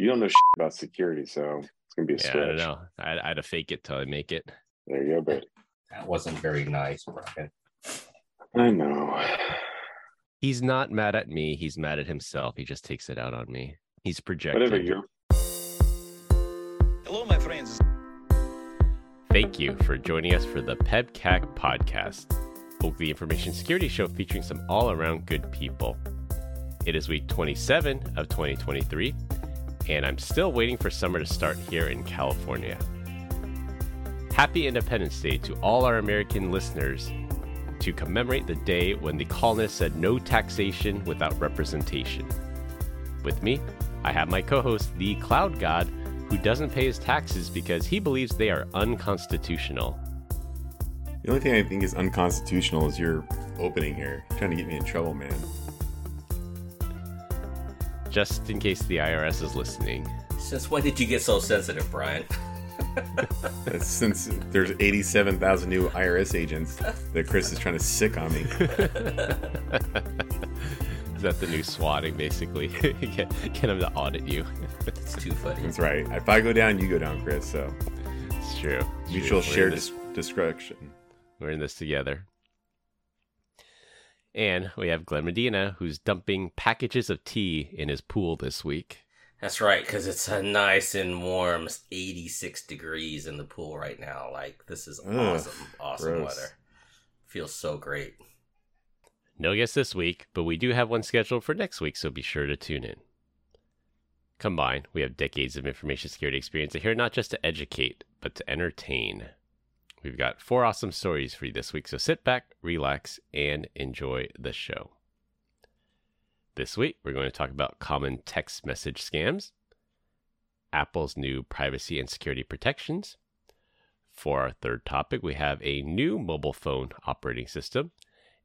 You don't know shit about security, so it's gonna be a Yeah, I don't know. I, I had to fake it till I make it. There you go, but That wasn't very nice, Brian. I know. He's not mad at me. He's mad at himself. He just takes it out on me. He's projecting. Whatever you're Hello, my friends. Thank you for joining us for the PEBCAK podcast, Oakley Information Security Show featuring some all around good people. It is week 27 of 2023, and I'm still waiting for summer to start here in California. Happy Independence Day to all our American listeners to commemorate the day when the colonists said no taxation without representation. With me, I have my co host, the Cloud God, who doesn't pay his taxes because he believes they are unconstitutional. The only thing I think is unconstitutional is your opening here. You're trying to get me in trouble, man. Just in case the IRS is listening. Since when did you get so sensitive, Brian? Since there's 87,000 new IRS agents that Chris is trying to sick on me. Is that the new swatting, basically? get, get him to audit you. It's too funny. That's right. If I go down, you go down, Chris. So It's true. It's mutual true. Shared this- dis- destruction. We're in this together. And we have Glenn Medina, who's dumping packages of tea in his pool this week. That's right, because it's a nice and warm 86 degrees in the pool right now. Like, this is Ugh, awesome, awesome gross. weather. Feels so great. No guest this week, but we do have one scheduled for next week, so be sure to tune in. Combined, we have decades of information security experience here not just to educate, but to entertain. We've got four awesome stories for you this week, so sit back, relax, and enjoy the show. This week, we're going to talk about common text message scams, Apple's new privacy and security protections. For our third topic, we have a new mobile phone operating system,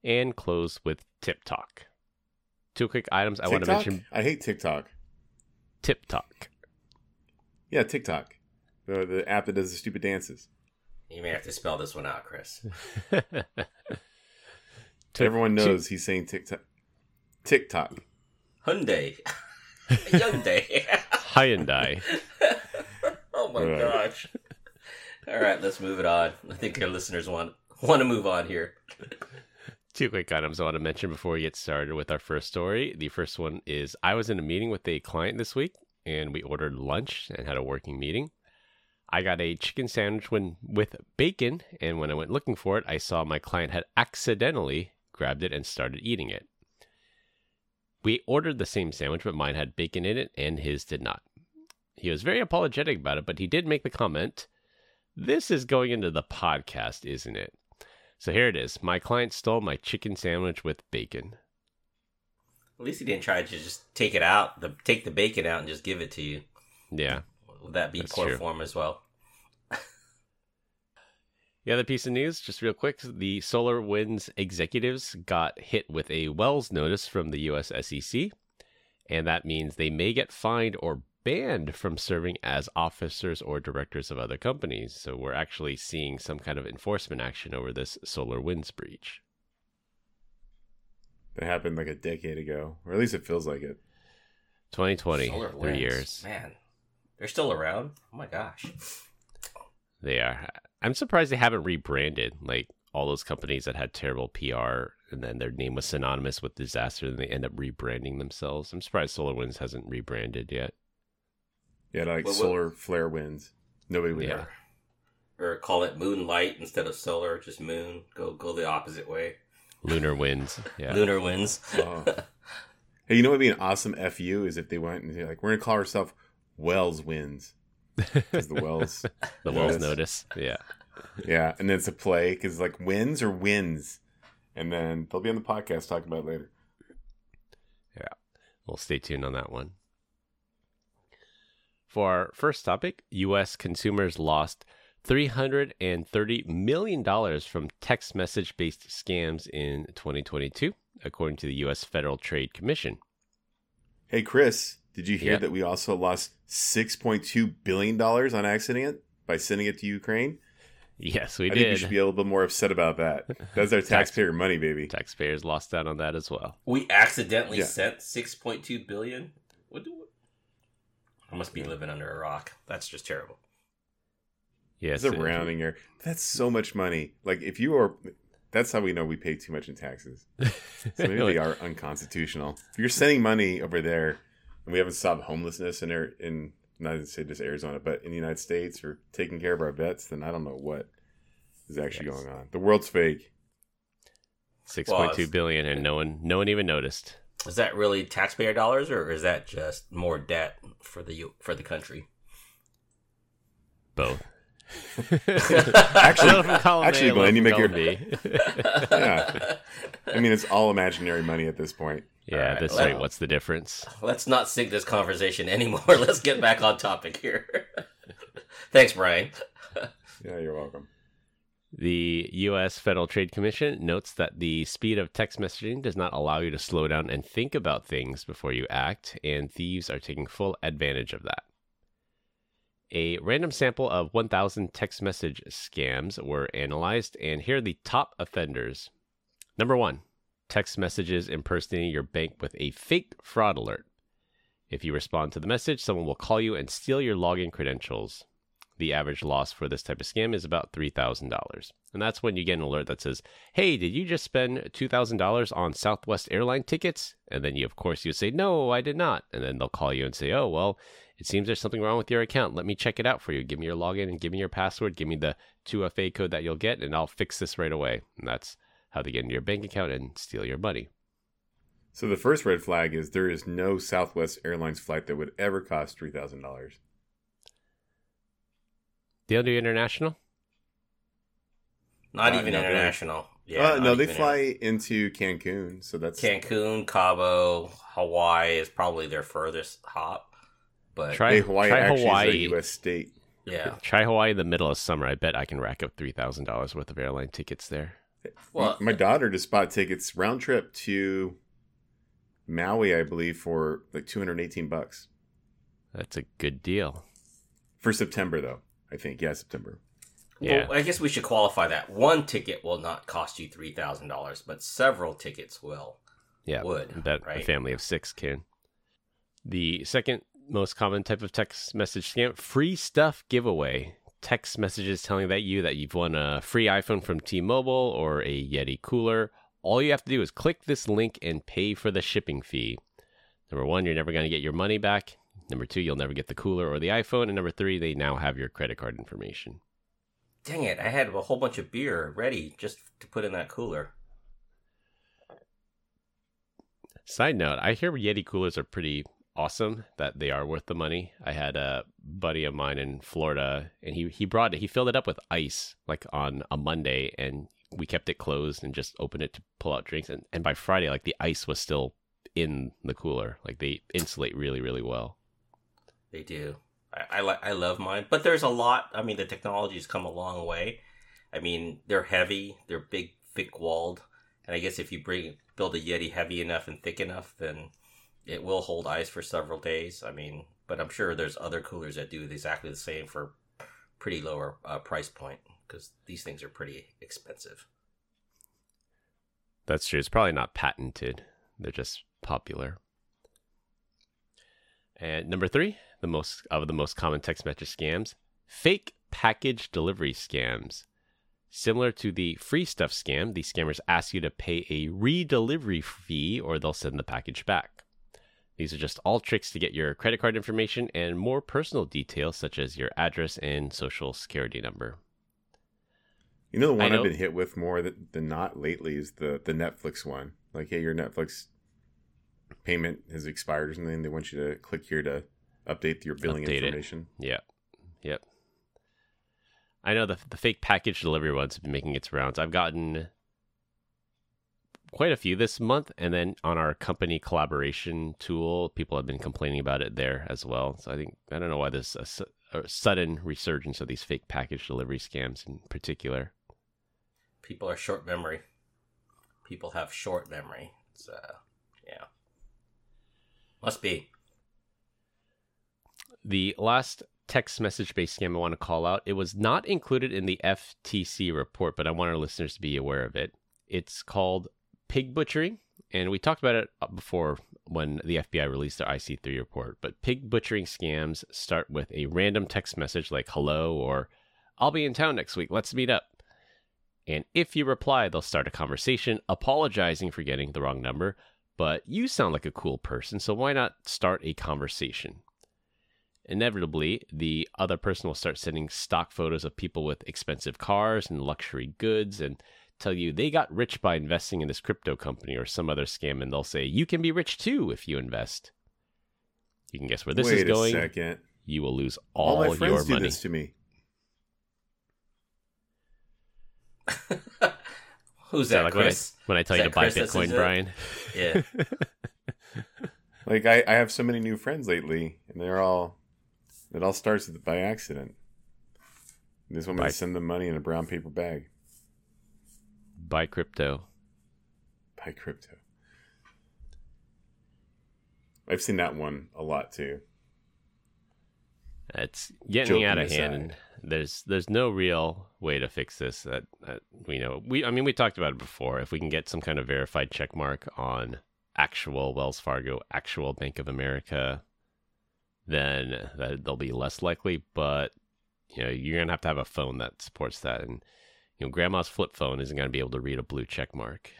and close with TikTok. Two quick items I want to TikTok? mention. I hate TikTok. Tip Talk. Yeah, TikTok. The, the app that does the stupid dances. You may have to spell this one out, Chris. Everyone knows he's saying TikTok. TikTok. Hyundai. Hyundai. Hyundai. oh my Right. gosh. All right, let's move it on. I think our listeners want want to move on here. Two quick items I want to mention before we get started with our first story. The first one is I was in a meeting with a client this week, and we ordered lunch and had a working meeting. I got a chicken sandwich when, with bacon, and when I went looking for it, I saw my client had accidentally grabbed it and started eating it. We ordered the same sandwich, but mine had bacon in it, and his did not. He was very apologetic about it, but he did make the comment This is going into the podcast, isn't it? So here it is. My client stole my chicken sandwich with bacon. At least he didn't try to just take it out, the take the bacon out and just give it to you. Yeah. Would that be That's poor true. form as well? The other piece of news, just real quick, the SolarWinds executives got hit with a Wells notice from the US SEC, and that means they may get fined or banned from serving as officers or directors of other companies. So we're actually seeing some kind of enforcement action over this SolarWinds breach. That happened like a decade ago. Or at least it feels like it. 2020, Solar three winds. years. Man, they're still around. Oh my gosh. They are. I'm surprised they haven't rebranded like all those companies that had terrible PR and then their name was synonymous with disaster and they end up rebranding themselves. I'm surprised SolarWinds hasn't rebranded yet. Yeah, like Well, what- solar flare winds. Nobody would Yeah. know. Or call it moonlight instead of solar, just moon. Go go the opposite way. Lunar Winds. Yeah. Lunar winds. Oh. Hey, you know what would be an awesome FU is if they went and they're like, we're going to call ourselves Wells wins Because the Wells. the Wells notice. Yeah. Yeah, and then it's a play because like wins or wins. And then they'll be on the podcast talking about it later. We'll stay tuned on that one. For our first topic, U.S. consumers lost $330 million from text message based scams in 2022, according to the U.S. Federal Trade Commission. Hey, Chris, did you hear Yep. that we also lost $6.2 billion on accident by sending it to Ukraine? Yes, we I think we should be a little bit more upset about that. That's our taxpayer money, baby. Taxpayers lost out on that as well. We accidentally Yeah. sent six point two billion. What do I must be living under a rock. That's just terrible. Yes, It's a rounding error. That's so much money. Like if you are, that's how we know we pay too much in taxes. So maybe they are unconstitutional. If you're sending money over there, and we haven't stopped homelessness in Ar- in not to say just Arizona, but in the United States, or taking care of our vets, then I don't know what is actually Yes. going on. The world's fake. Six point two Well, billion, and no one, no one even noticed. Is that really taxpayer dollars, or is that just more debt for the for the country? Both. Actually- Little from column A, actually, little Glenn, you make your- column Yeah. I mean, it's all imaginary money at this point. Yeah, Alright, that's well- right. What's the difference? Let's not sink this conversation anymore. Let's get back on topic here. Thanks, Brian. Yeah, you're welcome. The U.S. Federal Trade Commission notes that the speed of text messaging does not allow you to slow down and think about things before you act, and thieves are taking full advantage of that. A random sample of 1,000 text message scams were analyzed, and here are the top offenders. Number one, text messages impersonating your bank with a fake fraud alert. If you respond to the message, someone will call you and steal your login credentials the average loss for this type of scam is about $3,000. And that's when you get an alert that says, Hey, did you just spend $2,000 on Southwest airline tickets? And then you, of course, you say, No, I did not. And then they'll call you and say, Oh, well, it seems there's something wrong with your account. Let me check it out for you. Give me your login and give me your password. Give me the 2FA code that you'll get, and I'll fix this right away. And that's how they get into your bank account and steal your money. So the first red flag is there is no Southwest Airlines flight that would ever cost three thousand dollars. They'll do international? Not Uh, even no, international. Yeah, uh, no, they even fly into Cancun, so that's Cancun, Cabo, Hawaii is probably their furthest hop. But Try, Hey, Hawaii try actually Hawaii. is a U.S. state. yeah, Try Hawaii in the middle of summer. I bet I can rack up $3,000 worth of airline tickets there. Well, my daughter just bought tickets round trip to Maui, I believe, for like two hundred eighteen bucks That's a good deal. for September, though. I think yeah, September. Yeah. Well, I guess we should qualify that. One ticket will not cost you three thousand dollars, but several tickets will. Yeah, Would, I bet a family of six can. The second most common type of text message scam: free stuff giveaway. Text messages telling that you that you've won a free iPhone from T-Mobile or a Yeti cooler. All you have to do is click this link and pay for the shipping fee. Number one, you're never going to get your money back. Number two, you'll never get the cooler or the iPhone. And number three, they now have your credit card information. Dang it! I had a whole bunch of beer ready just to put in that cooler. Side note, I hear Yeti coolers are pretty awesome, that they are worth the money. I had a buddy of mine in Florida and he, he brought it, he filled it up with ice like on a Monday and we kept it closed and just opened it to pull out drinks. And, and by Friday, like the ice was still in the cooler. Like they insulate really, really well. They do. I, I. I love mine, but there's a lot. I mean, the technology's come a long way. I mean, they're heavy. They're big, thick walled, and I guess if you bring build a Yeti heavy enough and thick enough, then it will hold ice for several days. I mean, but I'm sure there's other coolers that do exactly the same for pretty lower uh, price point because these things are pretty expensive. That's true. It's probably not patented. They're just popular. And number three, the most of the most common text message scams, fake package delivery scams. Similar to the free stuff scam, these scammers ask you to pay a re-delivery fee or they'll send the package back. These are just all tricks to get your credit card information and more personal details such as your address and social security number. You know the one I've been hit with more than, not lately is the the Netflix one. Like, hey, your Netflix payment has expired or something. They want you to click here to update your billing Update it. information. Yep. Yep. I know the the fake package delivery ones have been making its rounds. I've gotten quite a few this month, and then on our company collaboration tool, people have been complaining about it there as well. So I think I don't know why there's a, su- a sudden resurgence of these fake package delivery scams in particular. People are short memory. People have short memory. It's uh, yeah, must be. The last text message based scam I want to call out, it was not included in the FTC report, but I want our listeners to be aware of it. It's called pig butchering, and we talked about it uh, before when the FBI released their IC3 report. But pig butchering scams start with a random text message like "hello" or "I'll be in town next week. Let's meet up." And if you reply, they'll start a conversation apologizing for getting the wrong number. But you sound like a cool person, so why not start a conversation? Inevitably, the other person will start sending stock photos of people with expensive cars and luxury goods and tell you they got rich by investing in this crypto company or some other scam, and they'll say you can be rich too if you invest. You can guess where this Wait is going. a second. You will lose All, all, my friends your do money. this to me. Who's that that, like when I, when I tell Is you to that buy Chris Bitcoin, says it? Brian? Yeah. Like I, I have so many new friends lately, and they're all. It all starts by accident. This just want to send them money in a brown paper bag. Buy crypto. Buy crypto. I've seen that one a lot too. It's getting Joking out of hand, and there's there's no real way to fix this. That, that we know. We I mean we talked about it before. If we can get some kind of verified check mark on actual Wells Fargo, actual Bank of America, then that they'll be less likely. But you know you're gonna have to have a phone that supports that, and you know Grandma's flip phone isn't gonna be able to read a blue check mark.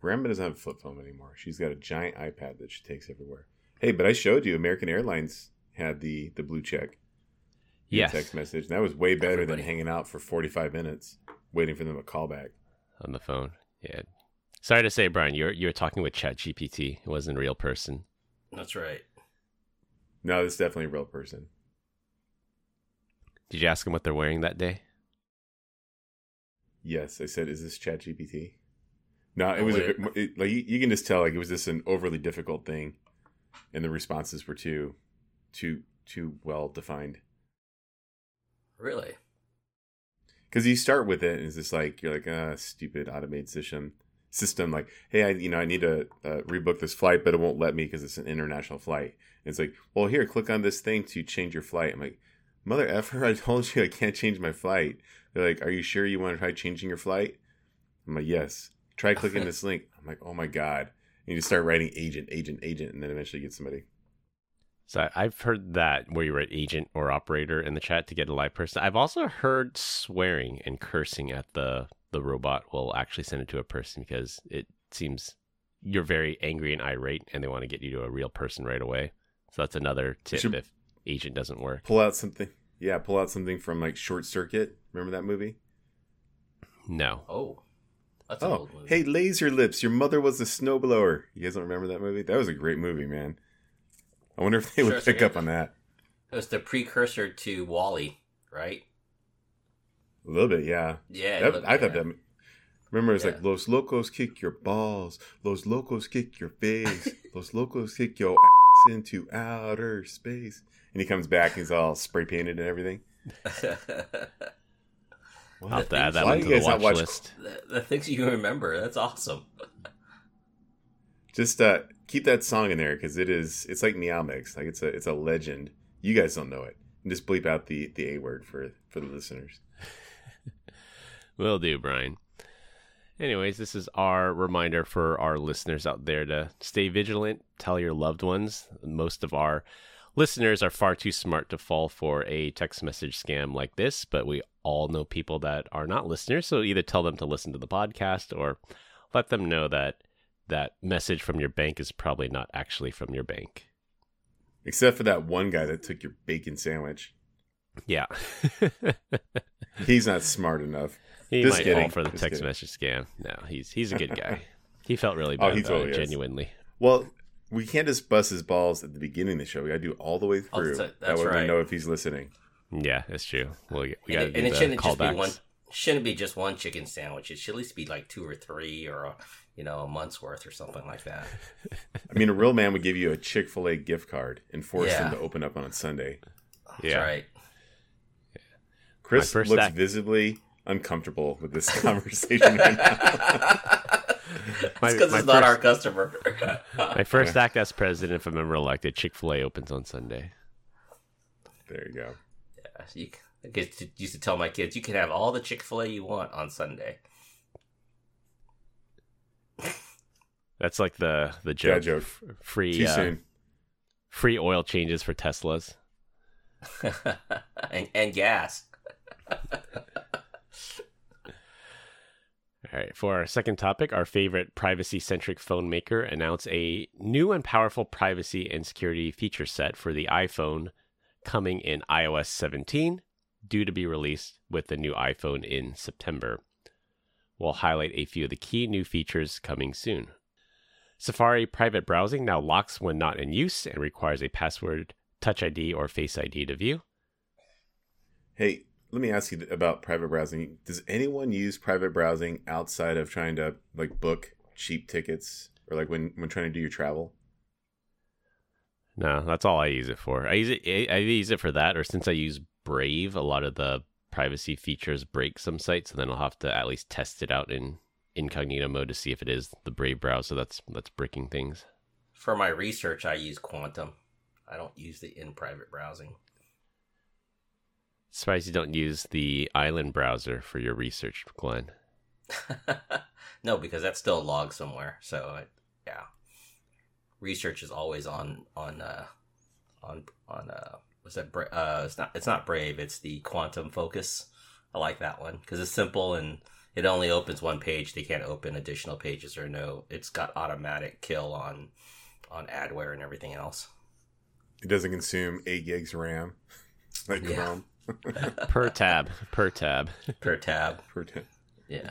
Grandma doesn't have a flip phone anymore. She's got a giant iPad that she takes everywhere. Hey, but I showed you American Airlines had the the blue check in Yes, text message. And that was way better Everybody. than hanging out for 45 minutes waiting for them to call back. on the phone. Yeah. Sorry to say, Brian, you're you're talking with ChatGPT. It wasn't a real person. That's right. No, this is definitely a real person. Did you ask them what they're wearing that day? Yes, I said, "Is this ChatGPT?" No, it Oh, was a, it, like you, you can just tell like it was just an overly difficult thing, and the responses were too, too, too well defined. Really? Because you start with it, and it's just like you're like, ah, stupid automated system. System like, hey, I you know I need to uh, rebook this flight, but it won't let me because it's an international flight. And it's like, well, here, click on this thing to change your flight. I'm like, mother effer, I told you I can't change my flight. They're like, are you sure you want to try changing your flight? I'm like, yes. Try clicking this link. I'm like, oh my god. And you just start writing agent, agent, agent, and then eventually get somebody. So I've heard that where you write agent or operator in the chat to get a live person. I've also heard swearing and cursing at the the robot will actually send it to a person because it seems you're very angry and irate and they want to get you to a real person right away. So that's another tip should- if agent doesn't work. Pull out something. Yeah, pull out something from like Short Circuit. Remember that movie? No. Oh, that's an Oh, old movie. hey, Laser Lips, your mother was a snowblower. You guys don't remember that movie? That was a great movie, man. I wonder if they Sure, would pick up on that. It was the precursor to WALL-E, right? A little bit, yeah. Yeah. That- look- I thought yeah. that. Remember, it's Yeah. like Los Locos kick your balls, Los Locos kick your face, Los Locos kick your ass into outer space. And he comes back, and he's all spray painted and everything. I'll have to add that Why one you to the watch watch- list. the, the things you remember. That's awesome. Just uh, keep that song in there because it is. It's like Meow Mix. Like it's a it's a legend. You guys don't know it. And just bleep out the the a word for for the listeners. Will do, Brian. Anyways, this is our reminder for our listeners out there to stay vigilant, tell your loved ones. Most of our listeners are far too smart to fall for a text message scam like this, but we all know people that are not listeners, so either tell them to listen to the podcast or let them know that that message from your bank is probably not actually from your bank. Except for that one guy that took your bacon sandwich. Yeah. He's not smart enough. He Just might kidding. fall for the Just text kidding. message scam. No, he's he's a good guy. He felt really Oh, bad he totally it, is. genuinely. Well, we can't just bust his balls at the beginning of the show. We gotta do all the way Oh, through. that's- that that's way we know if he's listening. Yeah, that's true. Well, we and got to it, do and it shouldn't just be one. Shouldn't be just one chicken sandwich. It should at least be like two or three, or a, you know, a month's worth or something like that. I mean, a real man would give you a Chick Fil A gift card and force Yeah. them to open up on a Sunday. That's Yeah. right. Chris looks act- visibly uncomfortable with this conversation right now. My- it's because my it's not first- our customer. My first act as president, if I'm ever elected, Chick Fil A opens on Sunday. There you go. you, I get to- used to tell my kids, you can have all the Chick Fil A you want on Sunday. That's like the the joke. Dad joke. Free Too uh, soon. free oil changes for Teslas. and, and gas. All right, for our second topic, our favorite privacy centric phone maker announced a new and powerful privacy and security feature set for the iPhone coming in iOS 17, due to be released with the new iPhone in September. We'll highlight a few of the key new features coming soon. Safari private browsing now locks when not in use and requires a password, Touch ID, or Face ID to view. Hey, let me ask you about private browsing. Does anyone use private browsing outside of trying to like book cheap tickets or like when when trying to do your travel? No, that's all I use it for. I use it. I I use it for that, or since I use Brave, a lot of the privacy features break some sites, and then I'll have to at least test it out in incognito mode to see if it is the Brave browser that's that's breaking things. For my research, I use Quantum. I don't use the in private browsing. Surprised you don't use the Island browser for your research, Glenn. no, because that's still logged somewhere. So yeah, research is always on on uh, on on uh, what's that? Bra- uh, it's not it's not Brave. It's the Quantum Focus. I like that one because it's simple and it only opens one page. They can't open additional pages or no. It's got automatic kill on on adware and everything else. It doesn't consume eight gigs RAM like Yeah. Chrome. Per tab, per tab. per tab. Per tab. Yeah.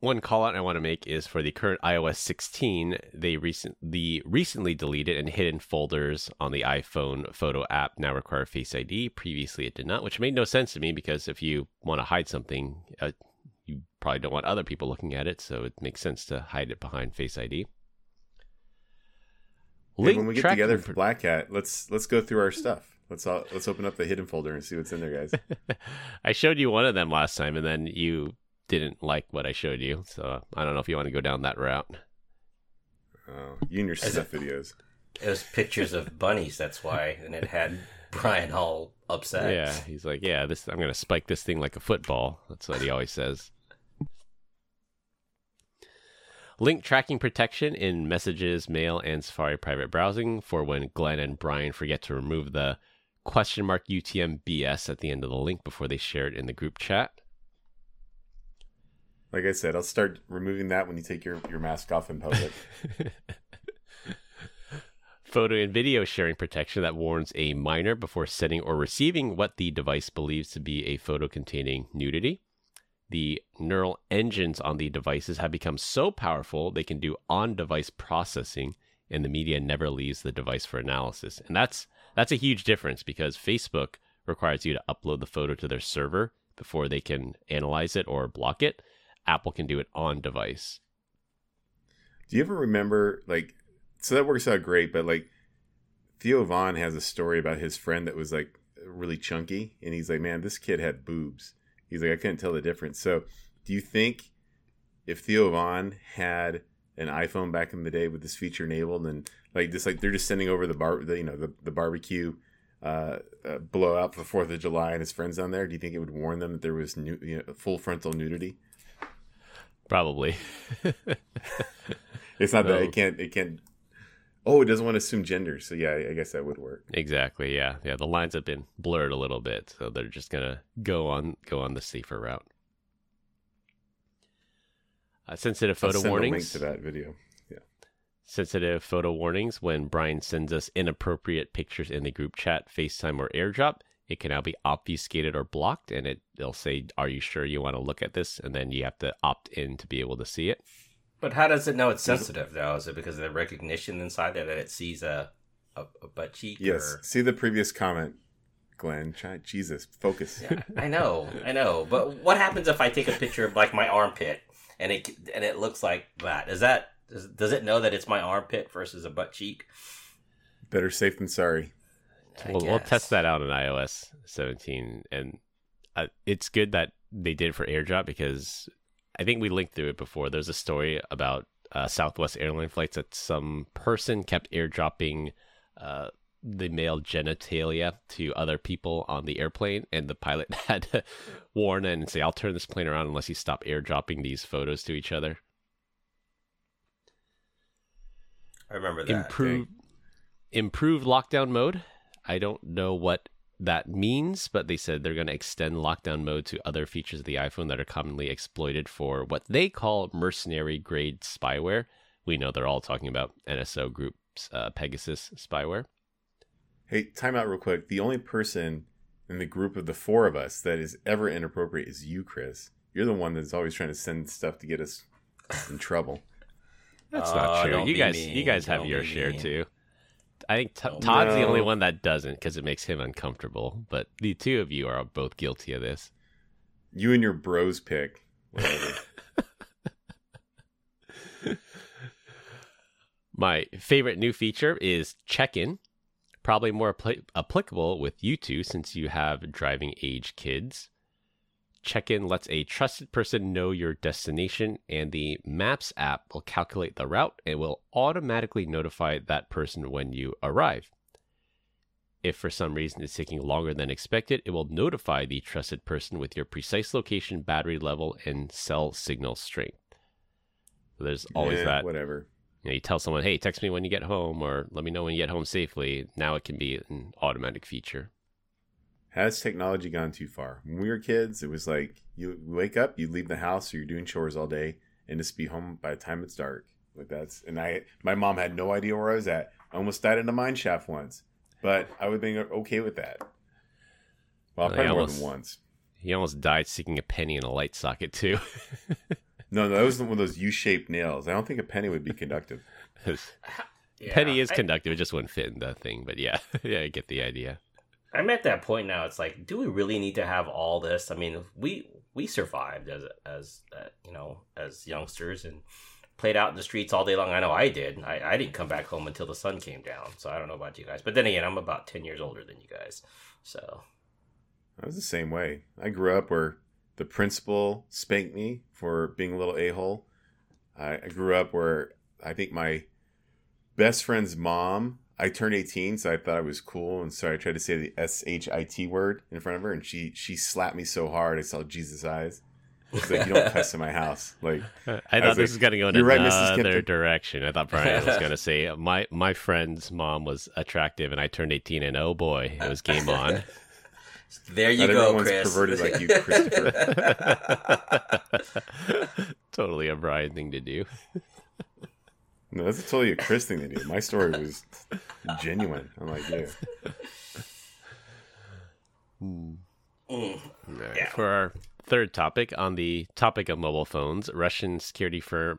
One call out I want to make is for the current iOS 16. They recent the recently deleted and hidden folders on the iPhone photo app now require Face ID. Previously, it did not, which made no sense to me because if you want to hide something, uh, you probably don't want other people looking at it, so it makes sense to hide it behind Face ID. Hey, when we get together for Black Hat, let's let's go through our stuff. Let's all, let's open up the hidden folder and see what's in there, guys. I showed you one of them last time, and then you didn't like what I showed you. So I don't know if you want to go down that route. Oh, you and your stuff videos. It was pictures of bunnies. That's why, and it had Brian all upset. Yeah, he's like, yeah, this I'm gonna spike this thing like a football. That's what he always says. Link tracking protection in messages, mail, and Safari private browsing for when Glenn and Brian forget to remove the question mark UTM BS at the end of the link before they share it in the group chat. Like I said, I'll start removing that when you take your, your mask off in public. Photo and video sharing protection that warns a minor before sending or receiving what the device believes to be a photo containing nudity. The neural engines on the devices have become so powerful they can do on-device processing and the media never leaves the device for analysis. And that's that's a huge difference because Facebook requires you to upload the photo to their server before they can analyze it or block it. Apple can do it on device. Do you ever remember like so that works out great, but like Theo Von has a story about his friend that was like really chunky and he's like, Man, this kid had boobs. He's like, I couldn't tell the difference. So do you think if Theo Von had an iPhone back in the day with this feature enabled and like just like they're just sending over the bar the, you know, the, the barbecue uh, uh, blowout for Fourth of July and his friends down there, do you think it would warn them that there was new, you know, full frontal nudity? Probably. It's not that it can't it can't. Oh, it doesn't want to assume gender. So yeah, I guess that would work. Exactly. Yeah. Yeah. The lines have been blurred a little bit, so they're just gonna go on go on the safer route. Uh, sensitive I'll photo send a link warnings. to that video. Sensitive photo warnings when Brian sends us inappropriate pictures in the group chat, FaceTime, or AirDrop. It can now be obfuscated or blocked, and it they'll say, "Are you sure you want to look at this?" And then you have to opt in to be able to see it. But how does it know it's sensitive though? Is it because of the recognition inside it that it sees a a, a butt cheek? Yes. Or... See the previous comment, Glenn. Try Jesus. Focus. Yeah, I know, I know. But what happens if I take a picture of like my armpit and it and it looks like that? Is that does, does it know that it's my armpit versus a butt cheek? Better safe than sorry. We'll, we'll test that out in iOS 17, and uh, it's good that they did it for AirDrop because I think we linked through it before. There's a story about uh, Southwest airline flights that some person kept airdropping uh, the male genitalia to other people on the airplane, and the pilot had to warn and say, "I'll turn this plane around unless you stop airdropping these photos to each other." I remember that. improve improved lockdown mode. I don't know what that means, but they said they're going to extend lockdown mode to other features of the iPhone that are commonly exploited for what they call mercenary grade spyware. We know they're all talking about NSO Group's uh, Pegasus spyware. Hey, time out real quick. The only person in the group of the four of us that is ever inappropriate is you, Chris. You're the one that's always trying to send stuff to get us in trouble. That's Oh, not true. You guys, mean. you guys have Don't your share mean. too. I think T- Don't- Todd's the only one that doesn't because it makes him uncomfortable. But the two of you are both guilty of this. You and your bros pick. My favorite new feature is check in. Probably more appli applicable with you two since you have driving age kids. Check in lets a trusted person know your destination, and the Maps app will calculate the route and will automatically notify that person when you arrive. If for some reason it's taking longer than expected, it will notify the trusted person with your precise location, battery level, and cell signal strength. So there's always Yeah, that Whatever. you, know, you tell someone, "Hey, text me when you get home," or "Let me know when you get home safely." Now it can be an automatic feature. Has technology gone too far? When we were kids, it was like you wake up, you leave the house, or you're doing chores all day, and just be home by the time it's dark. Like that's and I, my mom had no idea where I was at. I almost died in a mine shaft once, but I would be okay with that. Well, Well, probably yeah, more than once. He almost died seeking a penny in a light socket too. No, no, that was one of those U-shaped nails. I don't think a penny would be conductive. Yeah, penny is I- conductive; it just wouldn't fit in the thing. But yeah, yeah, I get the idea. I'm at that point now. It's like, do we really need to have all this? I mean, we we survived as as uh, you know as youngsters and played out in the streets all day long. I know I did. I, I didn't come back home until the sun came down. So I don't know about you guys. But then again, I'm about ten years older than you guys. So I was the same way. I grew up where the principal spanked me for being a little a hole. I, I grew up where I think my best friend's mom. I turned eighteen, so I thought I was cool, and so I tried to say the S H I T word in front of her, and she she slapped me so hard I saw Jesus eyes. She's like, "You don't cuss in my house." Like, I was thought like, this was going to go in "You're right, Mrs. another direction. I thought Brian was going to say my my friend's mom was attractive, and I turned eighteen, and oh boy, it was game on. there you not go, everyone's Chris. perverted like you, Christopher. totally a Brian thing to do. No, that's totally a Chris thing to do. My story was genuine. I'm like, yeah. Mm. All right, Yeah. For our third topic, on the topic of mobile phones, Russian security firm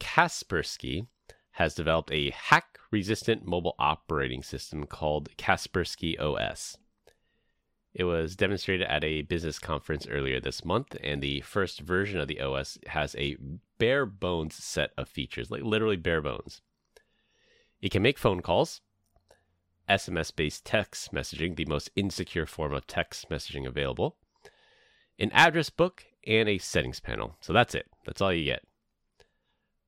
Kaspersky has developed a hack resistant mobile operating system called Kaspersky OS. It was demonstrated at a business conference earlier this month, and the first version of the OS has a bare bones set of features, like literally bare bones. It can make phone calls, SMS based text messaging, the most insecure form of text messaging available, an address book, and a settings panel. So that's it. That's all you get.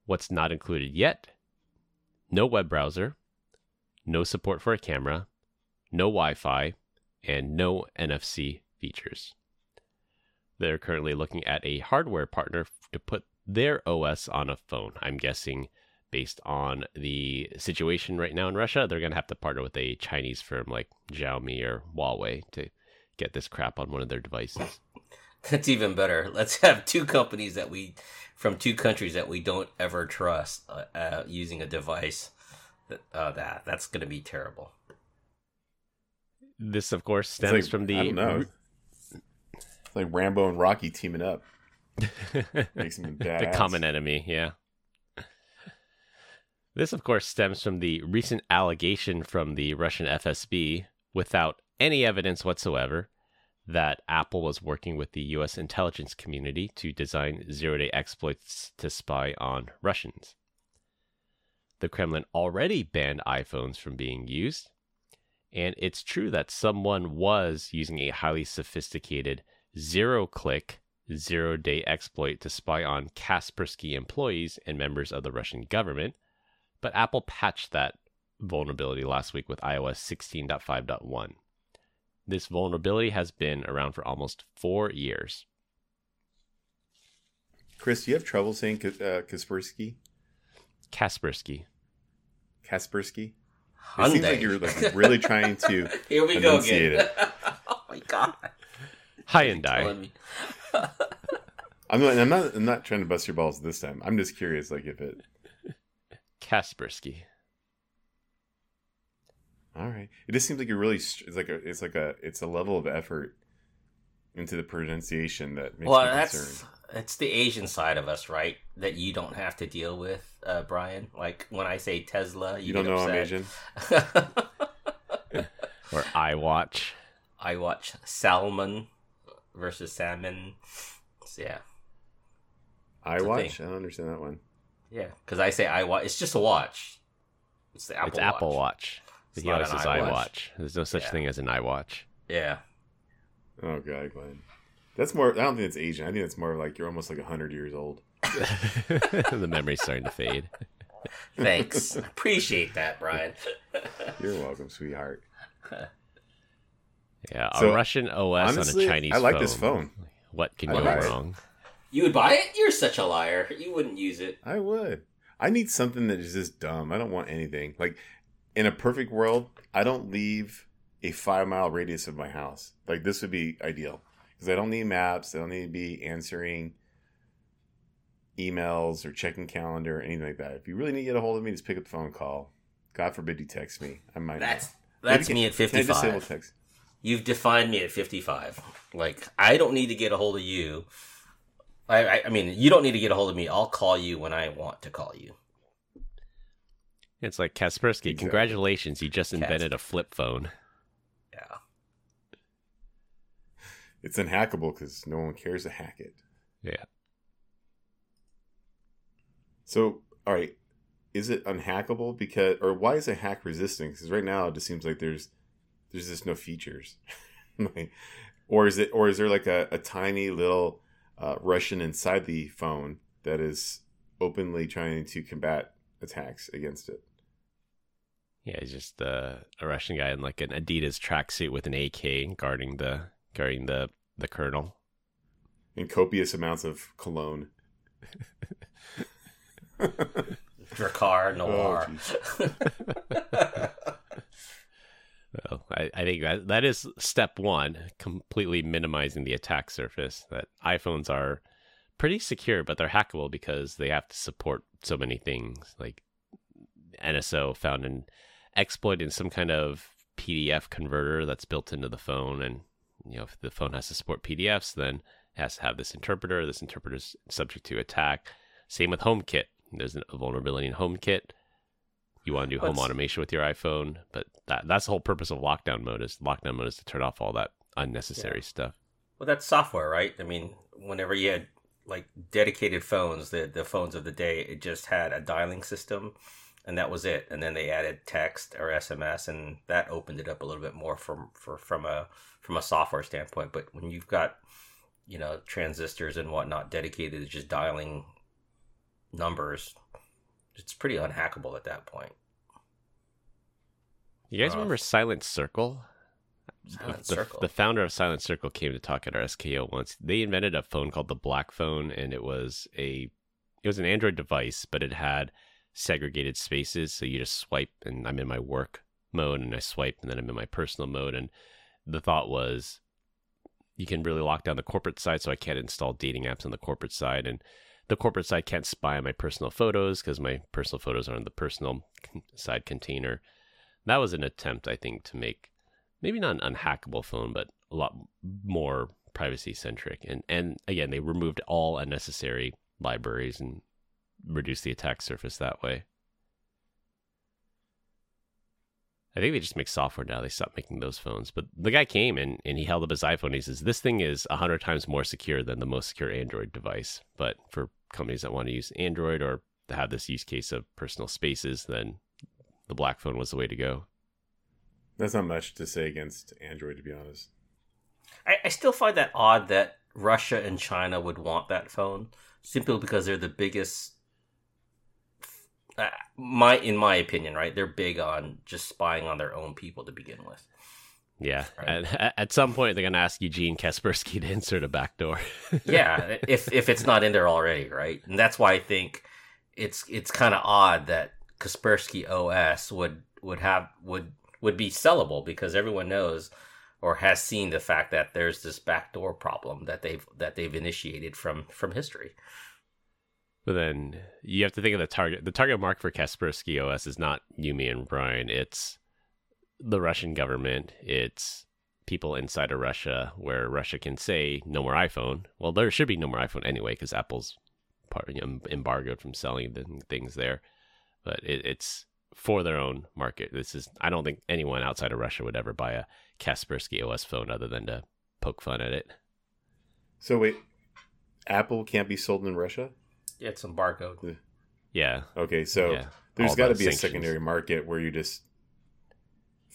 What's not included yet? No web browser, no support for a camera, no Wi Fi, and no NFC features. They're currently looking at a hardware partner to put their OS on a phone. I'm guessing based on the situation right now in Russia, they're going to have to partner with a Chinese firm like Xiaomi or Huawei to get this crap on one of their devices. That's even better. Let's have two companies that we, from two countries that we don't ever trust, uh, uh, using a device. Uh, that that's going to be terrible. This, of course, stems like, from the I don't know. It's like Rambo and Rocky teaming up. Makes them the common enemy, yeah. This, of course, stems from the recent allegation from the Russian FSB, without any evidence whatsoever, that Apple was working with the U.S. intelligence community to design zero day exploits to spy on Russians. The Kremlin already banned iPhones from being used, and it's true that someone was using a highly sophisticated zero click zero day exploit to spy on Kaspersky employees and members of the Russian government, but Apple patched that vulnerability last week with iOS 16.5.1. This vulnerability has been around for almost four years. Chris, do you have trouble saying uh, Kaspersky? Kaspersky. Kaspersky? It seems like you're like really trying to. Here we go enunciate again. oh my god. Hyundai. Killing me. I'm not. I'm not. I'm not trying to bust your balls this time. I'm just curious, like if it. Kaspersky. All right. It just seems like you're really. It's like a. It's like a. It's a level of effort into the pronunciation that makes well, me that's concerned. It's the Asian side of us, right? That you don't have to deal with, uh, Brian. Like when I say Tesla, you, You don't get know I'm upset. Asian. Or iWatch. I watch salmon versus salmon. So, yeah, I watch. thing. I don't understand that one. yeah. Because I say I watch. It's just a watch. It's the Apple it's Apple Watch. It's he not always an says iWatch. iWatch. There's no such Yeah. thing as an iWatch. Yeah. Oh god, Glenn. That's more. I don't think it's Asian. I think it's more like you're almost like hundred years old. the memory's starting to fade. Thanks. Appreciate that, Brian. You're welcome, sweetheart. Yeah, a So, Russian OS Honestly, on a Chinese I like phone. this phone. What can I go like it. wrong? You would buy it? You're such a liar. You wouldn't use it. I would. I need something that is just dumb. I don't want anything. Like in a perfect world, I don't leave a five mile radius of my house. Like this would be ideal because I don't need maps. I don't need to be answering emails or checking calendar or anything like that. If you really need to get a hold of me, just pick up the phone call. God forbid you text me. I might. That's Maybe that's can- me at Can I 55. text? You've defined me at 55. Like I don't need to get a hold of you. I, I I mean, you don't need to get a hold of me. I'll call you when I want to call you. It's like Kaspersky. Exactly. Congratulations, you just Kas- invented a flip phone. Yeah. It's unhackable because no one cares to hack it. Yeah. So, all right, is it unhackable because, or why is it hack resistant? Because right now it just seems like there's there's just no features, like, or is it, or is there like a, a tiny little uh, Russian inside the phone that is openly trying to combat attacks against it? Yeah, he's just uh, a Russian guy in like an Adidas tracksuit with an AK guarding the guarding the the kernel. And copious amounts of cologne. Drakkar Oh, Noir. Well, I, I think that that is step one, completely minimizing the attack surface. That iPhones are pretty secure, but they're hackable because they have to support so many things. Like NSO found an exploit in some kind of PDF converter that's built into the phone, and you know if the phone has to support PDFs, then it has to have this interpreter. This interpreter is subject to attack. Same with HomeKit. There's a vulnerability in HomeKit you want to do home What's- automation with your iPhone, but that that's the whole purpose of lockdown mode is lockdown mode is to turn off all that unnecessary stuff. Well, that's software, right? I mean, whenever you had like dedicated phones, the the phones of the day, it just had a dialing system, and that was it. And then they added text or SMS, and that opened it up a little bit more from for from a from a software standpoint. But when you've got you know transistors and whatnot dedicated to just dialing numbers, it's pretty unhackable at that point. You guys Uh, remember Silent Circle? Silent the, Circle. the founder of Silent Circle came to talk at our SKO once. They invented a phone called the Black Phone, and it was a it was an Android device, but it had segregated spaces. So you just swipe, and I'm in my work mode, and I swipe, and then I'm in my personal mode. And the thought was, you can really lock down the corporate side, so I can't install dating apps on the corporate side, and the corporate side can't spy on my personal photos because my personal photos are on the personal side container. That was an attempt, I think, to make maybe not an unhackable phone, but a lot more privacy centric. And and again, they removed all unnecessary libraries and reduced the attack surface that way. I think they just make software now. They stopped making those phones. But the guy came and, and he held up his iPhone. He says, This thing is 100 times more secure than the most secure Android device. But for companies that want to use Android or have this use case of personal spaces, then the black phone was the way to go. That's not much to say against Android, to be honest. I, I still find that odd that Russia and China would want that phone simply because they're the biggest. My, in my opinion, right? They're big on just spying on their own people to begin with. Yeah, Right. at, at some point they're gonna ask Eugene Kaspersky to insert a backdoor. Yeah, if if it's not in there already, right? And that's why I think it's it's kind of odd that Kaspersky OS would would have would would be sellable because everyone knows or has seen the fact that there's this backdoor problem that they've that they've initiated from from history. But then you have to think of the target. The target market for Kaspersky OS is not Yumi and Brian. It's the Russian government. It's people inside of Russia, where Russia can say no more iPhone. Well, there should be no more iPhone anyway, because Apple's part, you know, embargoed from selling the things there. But it, it's for their own market. This is. I don't think anyone outside of Russia would ever buy a Kaspersky OS phone other than to poke fun at it. So wait, Apple can't be sold in Russia? Yeah, it's embargoed. Yeah. Okay, so yeah. there's All got to the be a secondary market where you just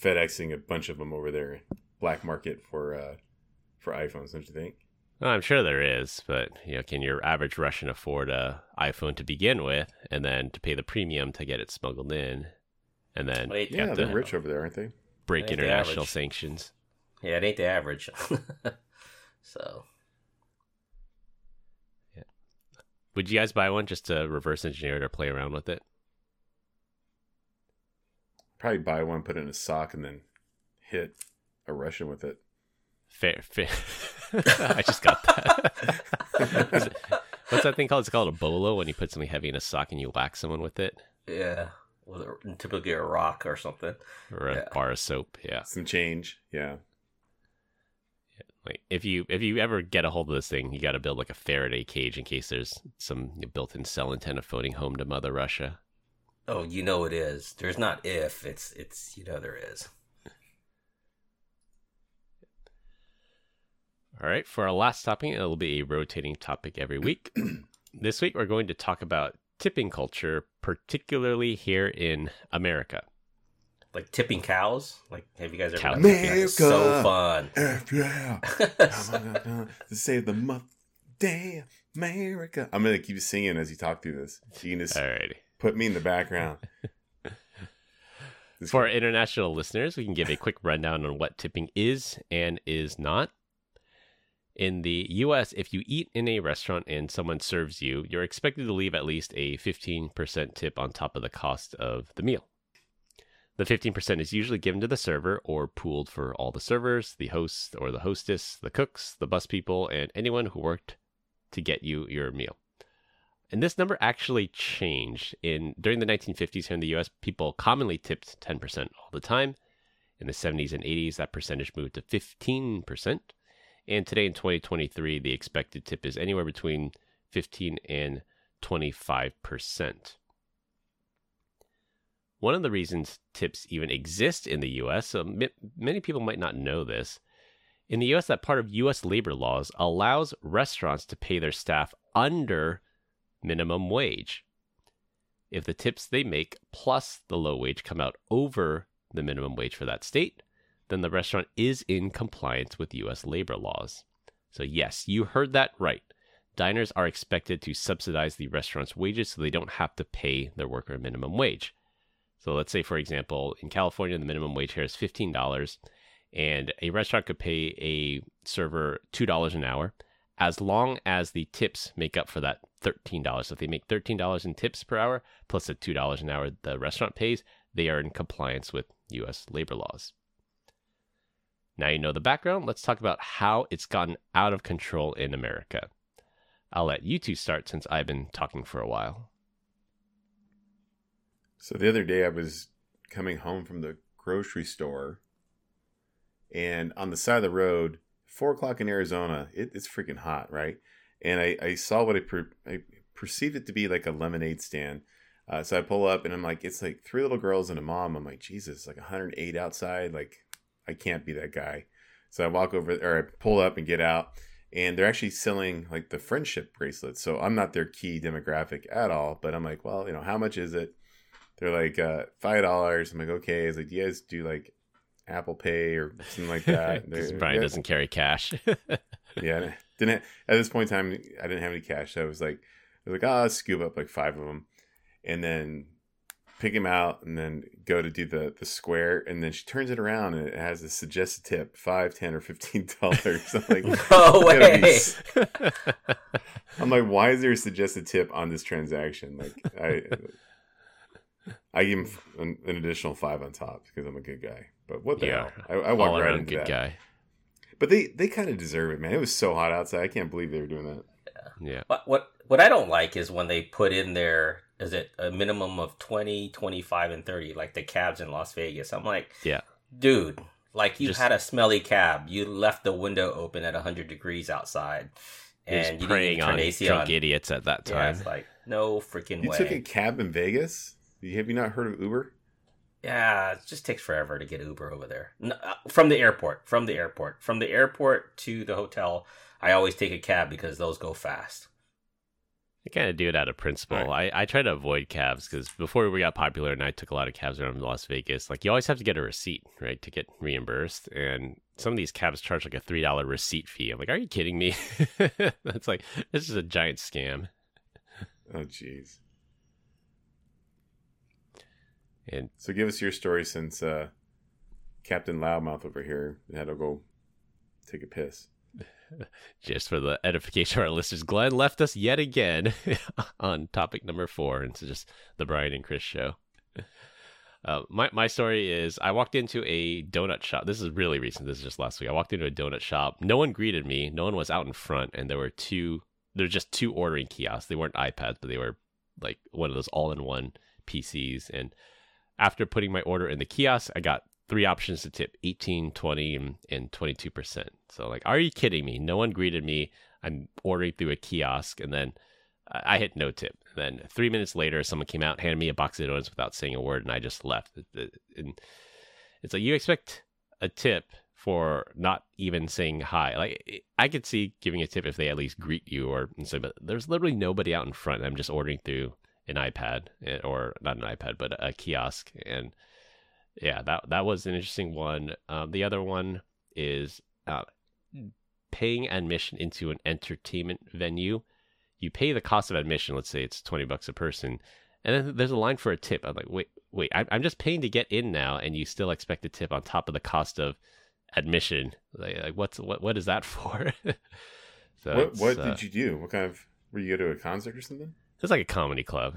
FedExing a bunch of them over there, black market for uh for iPhones, don't you think? Well, I'm sure there is, but you know, can your average Russian afford a iPhone to begin with, and then to pay the premium to get it smuggled in, and then Wait, you Yeah, have they're rich over there, aren't they? break Ain't the international sanctions? Yeah, it ain't the average. so Would you guys buy one just to reverse engineer it or play around with it? Probably buy one, put it in a sock, and then hit a Russian with it. Fair, fair. I just got that. What's that thing called? It's called a bolo when you put something heavy in a sock and you whack someone with it, yeah, with a, typically a rock or something. or a Yeah. bar of soap. Yeah. Some change, yeah. Like if you if you ever get a hold of this thing, you got to build like a Faraday cage in case there's some built-in cell antenna floating home to Mother Russia. Oh, you know it is. There's not if. It's it's you know there is. All right, for our last topic, it'll be a rotating topic every week. this week, we're going to talk about tipping culture, particularly here in America. Like tipping cows. Like have you guys ever Cow done tipping. that? It's so fun. F yeah. Come to save the month. Damn America. I'm gonna keep singing as you talk through this. You can just Alrighty. put me in the background. This- For our international listeners, we can give a quick rundown on what tipping is and is not. In the US, if you eat in a restaurant and someone serves you, you're expected to leave at least a 15% tip on top of the cost of the meal. The 15% is usually given to the server or pooled for all the servers, the host or the hostess, the cooks, the bus people, and anyone who worked to get you your meal. And this number actually changed in during the 1950s here in the US. People commonly tipped 10% all the time. In the 70s and 80s, that percentage moved to 15%. And today in 2023, the expected tip is anywhere between 15 and 25%. One of the reasons tips even exist in the US, so m- many people might not know this, in the US, that part of US labor laws allows restaurants to pay their staff under minimum wage. If the tips they make plus the low wage come out over the minimum wage for that state, then the restaurant is in compliance with US labor laws. So, yes, you heard that right. Diners are expected to subsidize the restaurant's wages so they don't have to pay their worker minimum wage. So, let's say, for example, in California, the minimum wage here is $15, and a restaurant could pay a server $2 an hour as long as the tips make up for that $13. So if they make $13 in tips per hour plus the $2 an hour the restaurant pays, they are in compliance with US labor laws. Now you know the background, let's talk about how it's gotten out of control in America. I'll let you two start since I've been talking for a while. So the other day I was coming home from the grocery store, and on the side of the road, four o'clock in Arizona, it, it's freaking hot, right? And I, I saw what I, per, I perceived it to be like a lemonade stand. Uh, so I pull up and I'm like, it's like three little girls and a mom. I'm like, Jesus, like 108 outside. Like, I can't be that guy. So I walk over, or I pull up and get out, and they're actually selling like the friendship bracelets. So I'm not their key demographic at all. But I'm like, well, you know, how much is it? They're like uh, five dollars. I'm like, okay. It's like, do you guys do like Apple Pay or something like that? Because Brian yeah. doesn't carry cash. Yeah, didn't at this point in time I didn't have any cash, so I was like, I was like, oh, I'll scoop up like five of them, and then pick him out, and then go to do the the square, and then she turns it around and it has a suggested tip five, ten, or fifteen dollars. I'm like, No way. I'm like, why is there a suggested tip on this transaction? Like, I I give him an, an additional five on top because I'm a good guy. But what the Yeah. hell? I, I walked All right around into good that. guy. But they they kind of deserve it, man. It was so hot outside. I can't believe they were doing that. Yeah. yeah. What what what I don't like is when they put in there is it a minimum of 20, 25 and 30 like the cabs in Las Vegas. I'm like, Yeah. dude, like you Just- had a smelly cab. You left the window open at 100 degrees outside and you didn't preying even turn on the AC drunk on. idiots at that Yeah, time. it's like no freaking You way. You took a cab in Vegas. Have you not heard of Uber? Yeah, it just takes forever to get Uber over there. N- uh, From the airport, from the airport, from the airport to the hotel, I always take a cab because those go fast. I kind of do it out of principle. Right. I, I try to avoid cabs because before we got popular and I took a lot of cabs around Las Vegas, like you always have to get a receipt, right, to get reimbursed. And some of these cabs charge like a $3 receipt fee. I'm like, are you kidding me? That's like, this is a giant scam. Oh, jeez. And So give us your story since uh, Captain Loudmouth over here had to go take a piss. just for the edification of our listeners, Glenn left us yet again on topic number four. And it's just the Brian and Chris show. Uh, my my story is I walked into a donut shop. This is really recent. This is just last week. I walked into a donut shop. No one greeted me. No one was out in front, and there were two. There were just two ordering kiosks. They weren't iPads, but they were like one of those all-in-one PCs. And after putting my order in the kiosk, I got three options to tip 18 20 and, and 22% so like are you kidding me? No one greeted me. I'm ordering through a kiosk and then i hit no tip. And then three minutes later someone came out handed me a box of donuts without saying a word and i just left. And it's like you expect a tip for not even saying hi. Like i could see giving a tip if they at least greet you or and so but there's literally nobody out in front. I'm just ordering through an ipad eh, or not an ipad but a kiosk and yeah, that that was an interesting one. Um, the other one is uh, paying admission into an entertainment venue. You pay the cost of admission. Let's say it's twenty bucks a person, and then there's a line for a tip. I'm like, wait, wait, I'm I'm just paying to get in now, and you still expect a tip on top of the cost of admission. Like, like what's what what is that for? so what what uh, did you do? What kind of were you go to a concert or something? It's like a comedy club.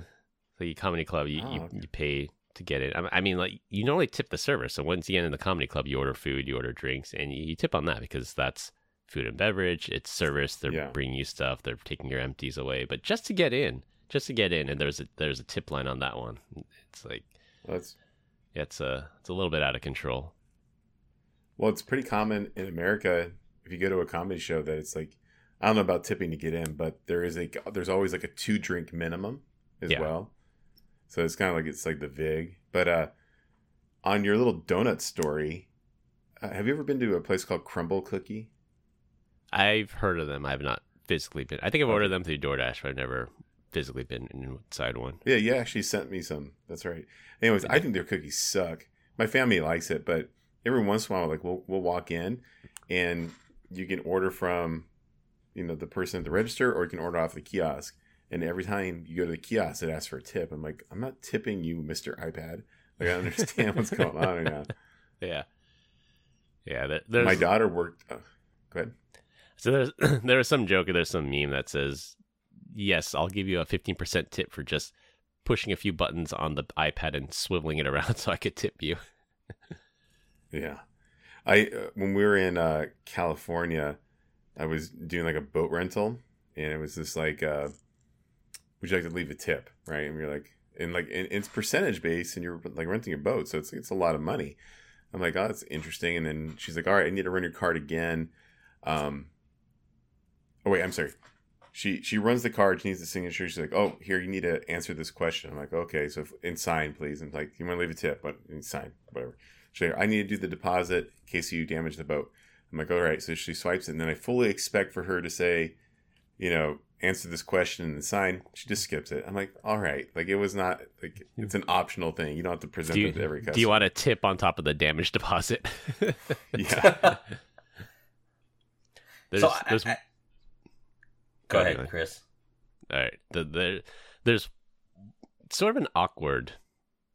So you comedy club, you, Oh, you, okay. you pay to get it. I I mean, like you normally tip the server. So once you get in the comedy club, you order food, you order drinks, and you, you tip on that because that's food and beverage. It's service. They're Yeah. bringing you stuff. They're taking your empties away. But just to get in, just to get in, and there's a there's a tip line on that one. It's like that's it's a it's a little bit out of control. well, it's pretty common in America if you go to a comedy show that it's like I don't know about tipping to get in, but there is a there's always like a two drink minimum as Yeah. well. So it's kind of like it's like the vig. But uh on your little donut story, uh, have you ever been to a place called Crumbl Cookie? I've heard of them. I have not physically been. I think I've ordered them through DoorDash, but I've never physically been inside one. Yeah, you actually sent me some. That's right. Anyways, I think their cookies suck. My family likes it, but every once in a while, like we'll we'll walk in, and you can order from, you know, the person at the register, or you can order off the kiosk. And every time you go to the kiosk, it asks for a tip. I'm like, I'm not tipping you, Mister iPad. Like I understand what's going on right now. Yeah, yeah. there- There's, My daughter worked. Uh, go ahead. So there's there was some joke or there's some meme that says, "Yes, I'll give you a fifteen percent tip for just pushing a few buttons on the iPad and swiveling it around so I could tip you." Yeah, I uh, when we were in uh, California, I was doing like a boat rental, and it was just like, uh, "Would you like to leave a tip?" Right, and you're like, and like and it's percentage based, and you're like renting a boat, so it's it's a lot of money. I'm like, "Oh, that's interesting," and then she's like, "All right, I need to run your card again." Um, oh wait, I'm sorry. She she runs the card. She needs the signature. She's like, "Oh, here, you need to answer this question." I'm like, "Okay, so if, and sign, please." And like, "You want to leave a tip?" But sign, whatever. She's like, I need to do the deposit in case you damage the boat. I'm like, all right. So she swipes it, and then I fully expect for her to say, you know, answer this question and sign. She just skips it. I'm like, all right. Like it was not like hmm. it's an optional thing. You don't have to present you, it to every customer. do you want a tip on top of the damage deposit? Yeah. there's, so I, there's, I- Go go ahead, ahead, Chris. all right. The, the, there's sort of an awkward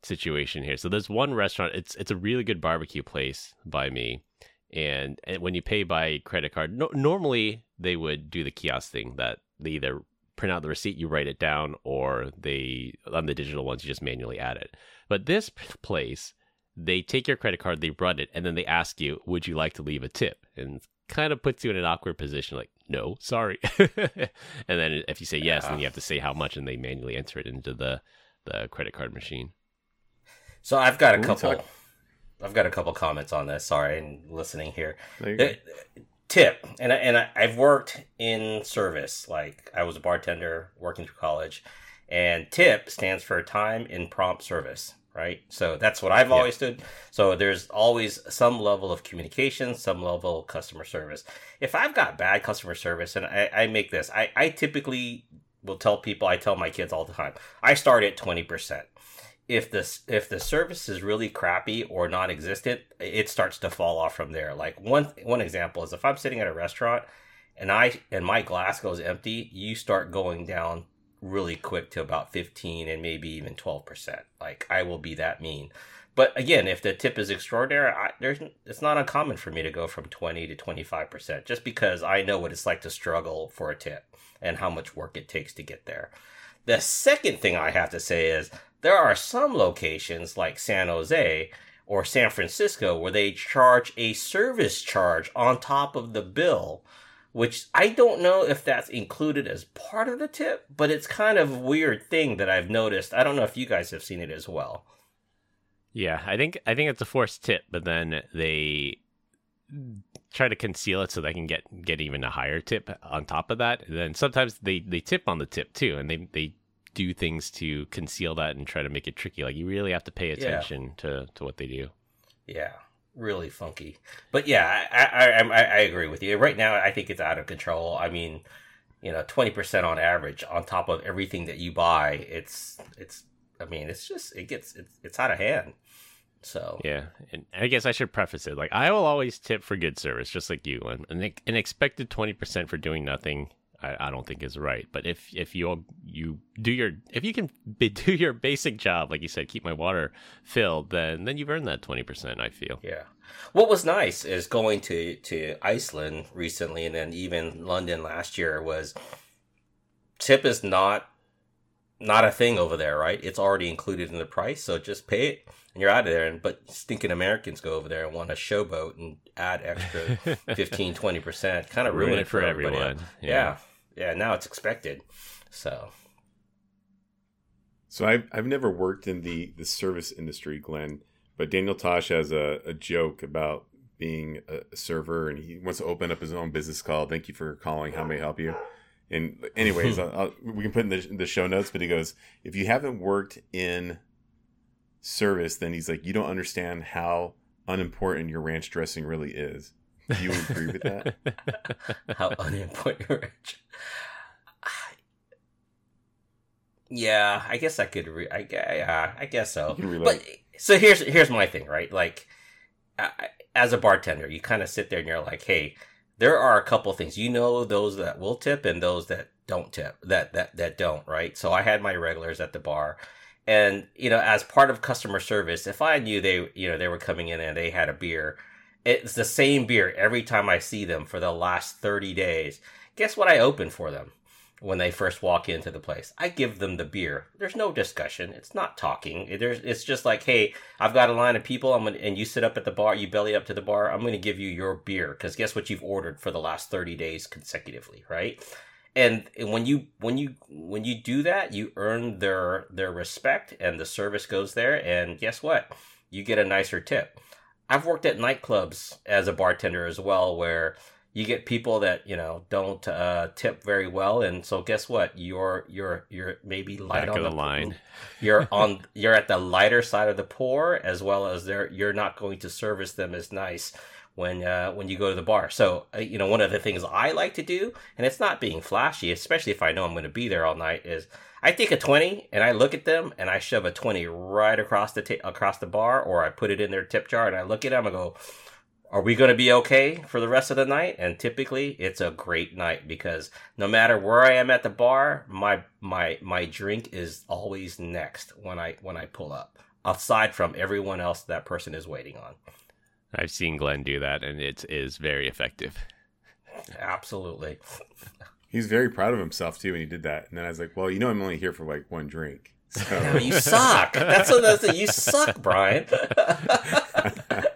situation here. So there's one restaurant. It's it's a really good barbecue place by me, and, and when you pay by credit card, no, normally they would do the kiosk thing that they either print out the receipt, you write it down, or they on the digital ones you just manually add it. But this place, they take your credit card, they run it, and then they ask you, "Would you like to leave a tip?" And kind of puts you in an awkward position, like, "No, sorry." and then if you say yes, Yeah. then you have to say how much, and they manually enter it into the the credit card machine. So I've got a Can we couple. talk- I've got a couple comments on this. Sorry, and listening here. There you go. Tip and I, and I, I've worked in service like I was a bartender working through college and tip stands for time in prompt service right so that's what I've Yeah. always stood so there's always some level of communication some level of customer service if I've got bad customer service and I, I make this I, I typically will tell people I tell my kids all the time I start at 20% if this if the service is really crappy or non-existent it starts to fall off from there. Like one one example is if i'm sitting at a restaurant and i and my glass goes empty you start going down really quick to about 15 and maybe even 12% like i will be that mean. But again if the tip is extraordinary I, there's it's not uncommon for me to go from 20 to 25% just because i know what it's like to struggle for a tip and how much work it takes to get there. The second thing I have to say is there are some locations like San Jose or San Francisco where they charge a service charge on top of the bill, which I don't know if that's included as part of the tip, but it's kind of a weird thing that I've noticed. I don't know if you guys have seen it as well. Yeah, I think I think it's a forced tip, but then they try to conceal it so they can get get even a higher tip on top of that. And then sometimes they they tip on the tip too, and they they do things to conceal that and try to make it tricky. Like you really have to pay attention to to what they do. Yeah, really funky. But yeah, I, I I I agree with you. Right now, I think it's out of control. I mean, you know, twenty percent on average on top of everything that you buy. It's it's. I mean, it's just it gets it's it's out of hand. So Yeah, and I guess I should preface it like I will always tip for good service, just like you. And an, an expected twenty percent for doing nothing, I, I don't think is right. But if if you you do your if you can be, do your basic job, like you said, keep my water filled, then then you've earned that twenty percent. I feel. Yeah. What was nice is going to to Iceland recently, and then even London last year was tip is not not a thing over there, right? It's already included in the price, so just pay it and you're out of there. And but stinking Americans go over there and want a showboat and add extra 15 20 percent, kind of ruin, Ruin it for everybody. everyone. Yeah. yeah, Yeah, now it's expected. So So I've I've never worked in the the service industry, Glenn. But Daniel Tosh has a, a joke about being a, server, and he wants to open up his own business called. Thank you for calling. How may I help you? And anyways, I'll, I'll, we can put in the, the show notes. But he goes, if you haven't worked in service, then he's like, you don't understand how unimportant your ranch dressing really is. Do you agree with that? how unimportant. Rich. Yeah, I guess I could. Re- I yeah, I guess so. You can relate. But so here's here's my thing, right? Like, I, as a bartender, you kind of sit there and you're like, hey, there are a couple things. You know, those that will tip and those that don't tip. That that that don't, right? So I had my regulars at the bar. And you know, as part of customer service, if I knew they, you know, they were coming in and they had a beer, it's the same beer every time I see them for the last 30 days. Guess what I open for them when they first walk into the place? I give them the beer. There's no discussion. It's not talking. There's, it's just like, hey, I've got a line of people. I'm gonna, and you sit up at the bar, you belly up to the bar. I'm to give you your beer because guess what you've ordered for the last 30 days consecutively, right? And when you when you when you do that, you earn their their respect, and the service goes there. And guess what? You get a nicer tip. I've worked at nightclubs as a bartender as well, where you get people that you know don't uh, tip very well, and so guess what? You're you're you're maybe light Back on of the the line. You're on you're at the lighter side of the poor, as well as they're you're not going to service them as nice when uh, when you go to the bar. So uh, you know one of the things I like to do, and it's not being flashy, especially if I know I'm going to be there all night, is I take a twenty and I look at them and I shove a twenty right across the ta- across the bar, or I put it in their tip jar and I look at them and go, "Are we going to be okay for the rest of the night?" And typically, it's a great night because no matter where I am at the bar, my my my drink is always next when I when I pull up. Aside from everyone else that person is waiting on. I've seen Glenn do that, and it is very effective. Absolutely. He's very proud of himself too when he did that. And then I was like, well, you know, I'm only here for like one drink. So, you suck. That's what that's. You suck, Brian.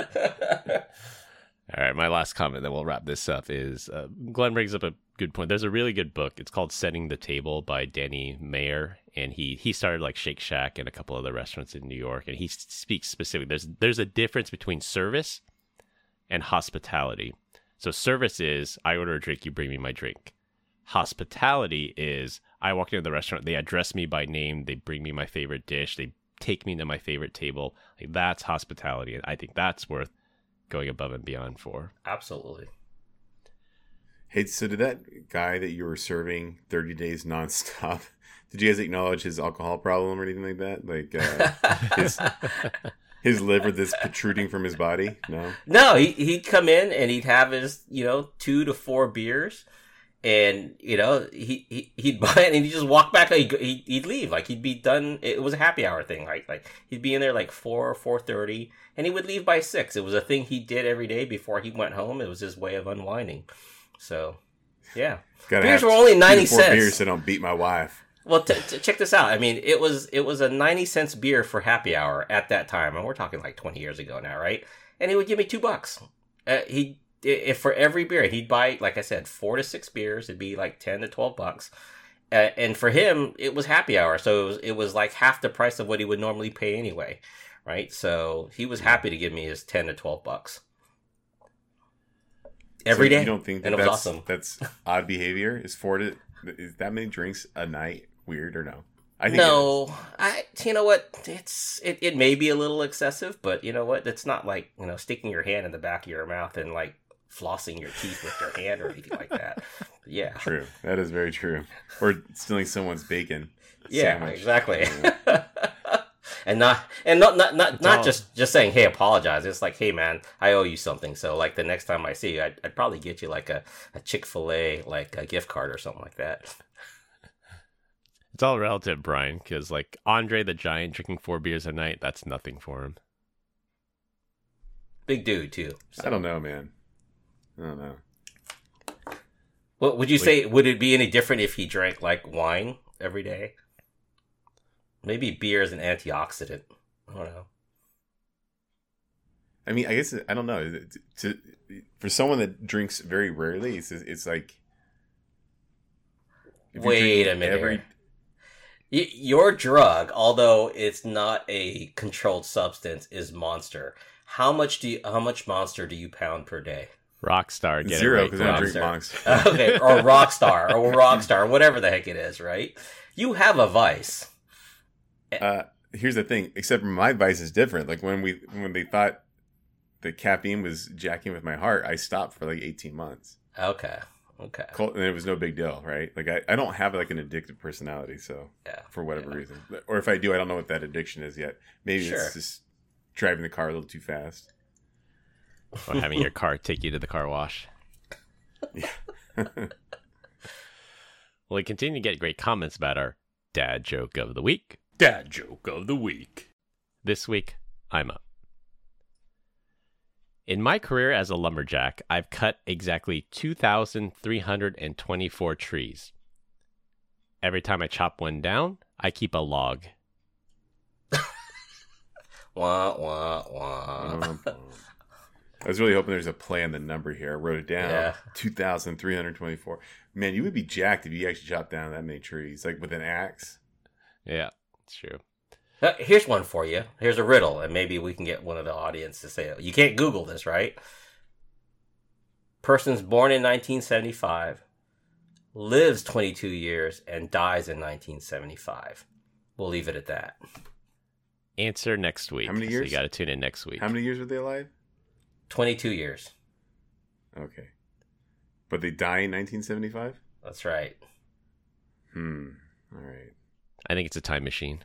All right, my last comment, then we'll wrap this up. Is uh, Glenn brings up a good point. There's a really good book. It's called "Setting the Table" by Danny Meyer, and he he started like Shake Shack and a couple other restaurants in New York, and he speaks specifically. There's there's a difference between service and hospitality. So service is I order a drink, you bring me my drink. Hospitality is I walk into the restaurant, they address me by name, they bring me my favorite dish, they take me to my favorite table. Like that's hospitality, and I think that's worth going above and beyond for. Absolutely. hey, so did that guy that you were serving 30 days nonstop? Did you guys acknowledge his alcohol problem or anything like that? Like uh, his his liver that's protruding from his body? No. No, he, he'd come in and he'd have his, you know, two to four beers. And, you know, he, he, he'd buy it and he'd just walk back. He'd, he'd, he'd leave. Like, he'd be done. It was a happy hour thing. Like, like he'd be in there like 4, or 4.30 and he would leave by 6. It was a thing he did every day before he went home. It was his way of unwinding. So, yeah. Gotta Beers were only 90 cents. beers so don't beat my wife. Well, t- t- check this out. I mean, it was it was a ninety cents beer for happy hour at that time, and we're talking like twenty years ago now, right? And he would give me two bucks. Uh, he if for every beer, he'd buy like I said, four to six beers. It'd be like ten to twelve bucks. Uh, and for him, it was happy hour, so it was, it was like half the price of what he would normally pay anyway, right? So he was happy to give me his ten to twelve bucks every So day. You don't think that and it was that's, awesome. that's odd behavior? Is four to is that many drinks a night weird or no? I think no, I. You know what? It's it, it may be a little excessive, but you know what? It's not like you know sticking your hand in the back of your mouth and like flossing your teeth with your hand or anything like that. Yeah, True. That is very true. Or stealing someone's bacon. yeah, sandwich. exactly. and not and not not not, not all- just just saying hey apologize. It's like hey man, I owe you something. So like the next time I see you, I'd, I'd probably get you like a, a Chick Fil A like a gift card or something like that. It's all relative, Brian, because like Andre the Giant drinking four beers a night, that's nothing for him. Big dude too. I don't know, man. I don't know. What would you Like- say? Would it be any different if he drank like wine every day? Maybe beer is an antioxidant. I don't know. I mean, I guess I don't know. To, for someone that drinks very rarely, it's it's like. Wait a minute. every- your drug, although it's not a controlled substance, is Monster. How much do you? How much Monster do you pound per day? Rockstar, get zero it right. because I don't drink Monster. okay, or Rockstar, or Rockstar, whatever the heck it is, right? You have a vice. Uh, here's the thing. Except my vice is different. Like when we when they thought the caffeine was jacking with my heart, I stopped for like 18 months. Okay, okay, And it was no big deal, right? Like I, I don't have like an addictive personality, so yeah. for whatever Yeah. reason, or if I do, I don't know what that addiction is yet. Maybe Sure. it's just driving the car a little too fast. Or having your car take you to the car wash. Well, we continue to get great comments about our dad joke of the week. Dad joke of the week. This week, I'm up. In my career as a lumberjack, I've cut exactly 2,324 trees. Every time I chop one down, I keep a log. Wah wah wah. Mm-hmm. I was really hoping there's a play on the number here. I wrote it down. Yeah. 2,324. Man, you would be jacked if you actually chopped down that many trees, like with an axe. Yeah, it's true. Uh, Here's one for you. Here's a riddle, and maybe we can get one of the audience to say it. You can't Google this, right? Person's born in 1975, lives 22 years, and dies in 1975. We'll leave it at that. Answer next week. How many So years? you got to tune in next week. How many years were they alive? 22 years. Okay. But they die in 1975? That's right. Hmm. All right. I think it's a time machine.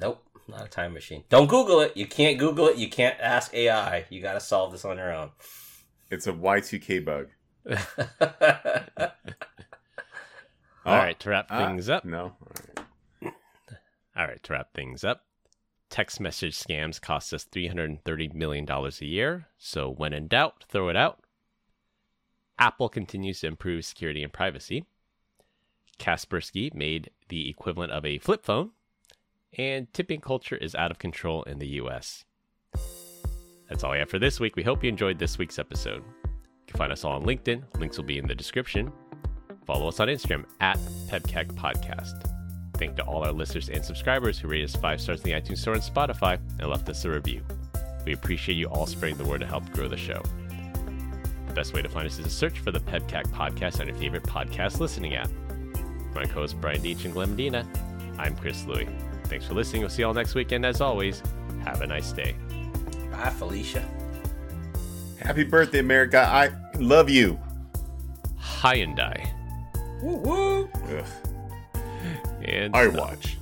Nope, not a time machine. Don't Google it. You can't Google it. You can't ask AI. You got to solve this on your own. It's a Y2K bug. All right, to wrap ah, things up. No. All right. All right, to wrap things up. Text message scams cost us $330 million a year. So when in doubt, throw it out. Apple continues to improve security and privacy. Kaspersky made the equivalent of a flip phone and tipping culture is out of control in the US. That's all I have for this week. We hope you enjoyed this week's episode. You can find us all on LinkedIn. Links will be in the description. Follow us on Instagram at PEBCAK Podcast. Thank to all our listeners and subscribers who rated us five stars in the iTunes Store and Spotify and left us a review. We appreciate you all spreading the word to help grow the show. The best way to find us is to search for the PEBCAK Podcast on your favorite podcast listening app. My co-host Brian Deitch and Glenn Medina. I'm Chris Louie. Thanks for listening. We'll see you all next weekend. as always, have a nice day. Bye, Felicia. Happy birthday, America. I love you. Hyundai. Woo woo. Ugh. And I watch.